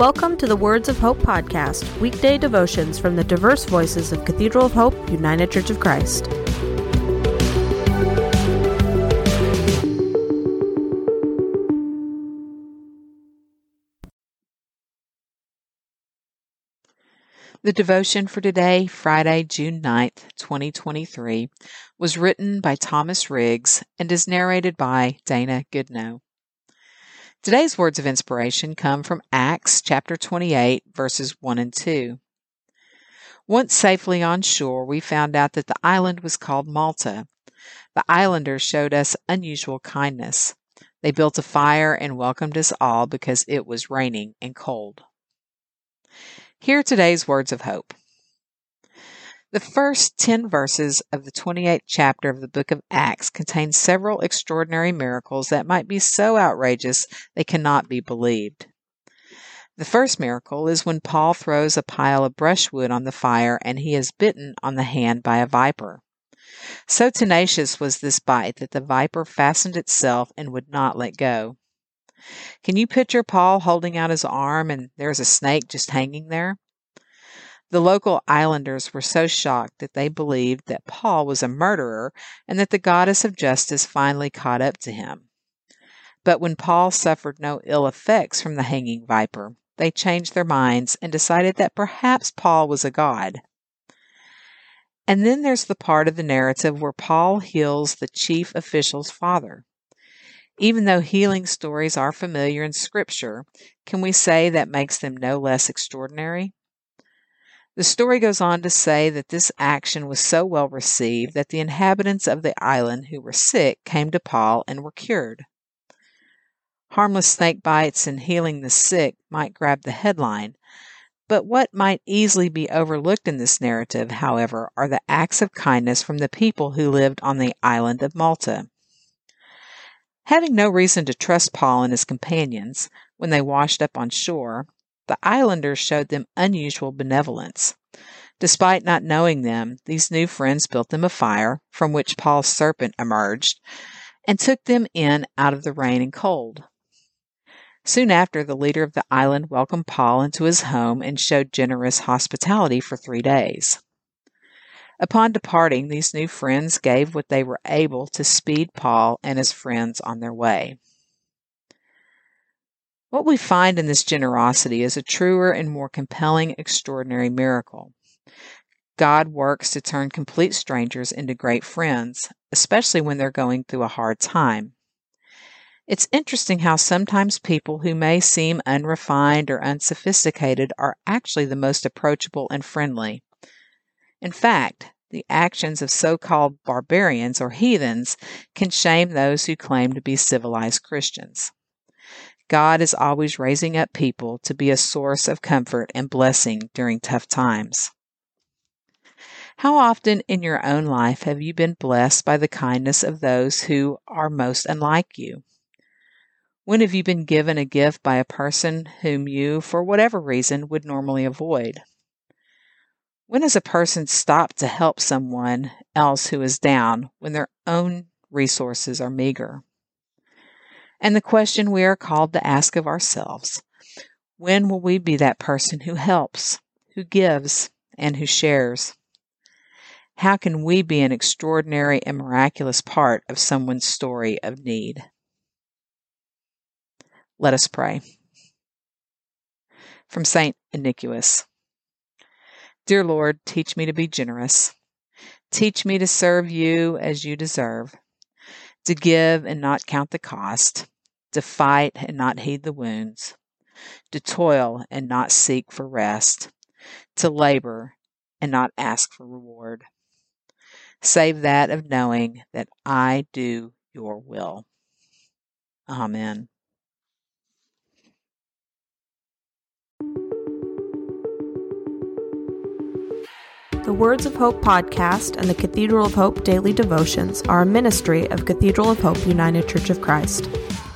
Welcome to the Words of Hope podcast, weekday devotions from the diverse voices of Cathedral of Hope, United Church of Christ. The devotion for today, Friday, June 9th, 2023, was written by Thomas Riggs and is narrated by Dana Goodenow. Today's words of inspiration come from Acts chapter 28, verses 1 and 2. Once safely on shore, we found out that the island was called Malta. The islanders showed us unusual kindness. They built a fire and welcomed us all because it was raining and cold. Here are today's words of hope. The first 10 verses of the 28th chapter of the book of Acts contain several extraordinary miracles that might be so outrageous they cannot be believed. The first miracle is when Paul throws a pile of brushwood on the fire and he is bitten on the hand by a viper. So tenacious was this bite that the viper fastened itself and would not let go. Can you picture Paul holding out his arm and there's a snake just hanging there? The local islanders were so shocked that they believed that Paul was a murderer and that the goddess of justice finally caught up to him. But when Paul suffered no ill effects from the hanging viper, they changed their minds and decided that perhaps Paul was a god. And then there's the part of the narrative where Paul heals the chief official's father. Even though healing stories are familiar in Scripture, can we say that makes them no less extraordinary? The story goes on to say that this action was so well received that the inhabitants of the island who were sick came to Paul and were cured. Harmless snake bites and healing the sick might grab the headline, but what might easily be overlooked in this narrative, however, are the acts of kindness from the people who lived on the island of Malta. Having no reason to trust Paul and his companions, when they washed up on shore, the islanders showed them unusual benevolence. Despite not knowing them, these new friends built them a fire, from which Paul's serpent emerged, and took them in out of the rain and cold. Soon after, the leader of the island welcomed Paul into his home and showed generous hospitality for three days. Upon departing, these new friends gave what they were able to speed Paul and his friends on their way. What we find in this generosity is a truer and more compelling extraordinary miracle. God works to turn complete strangers into great friends, especially when they're going through a hard time. It's interesting how sometimes people who may seem unrefined or unsophisticated are actually the most approachable and friendly. In fact, the actions of so called barbarians or heathens can shame those who claim to be civilized Christians. God is always raising up people to be a source of comfort and blessing during tough times. How often in your own life have you been blessed by the kindness of those who are most unlike you? When have you been given a gift by a person whom you, for whatever reason, would normally avoid? When has a person stopped to help someone else who is down when their own resources are meager? And the question we are called to ask of ourselves when will we be that person who helps, who gives, and who shares? How can we be an extraordinary and miraculous part of someone's story of need? Let us pray. From St. Ignatius Dear Lord, teach me to be generous. Teach me to serve you as you deserve, to give and not count the cost, to fight and not heed the wounds, to toil and not seek for rest, to labor and not ask for reward, save that of knowing that I do your will. Amen. The Words of Hope podcast and the Cathedral of Hope daily devotions are a ministry of Cathedral of Hope United Church of Christ.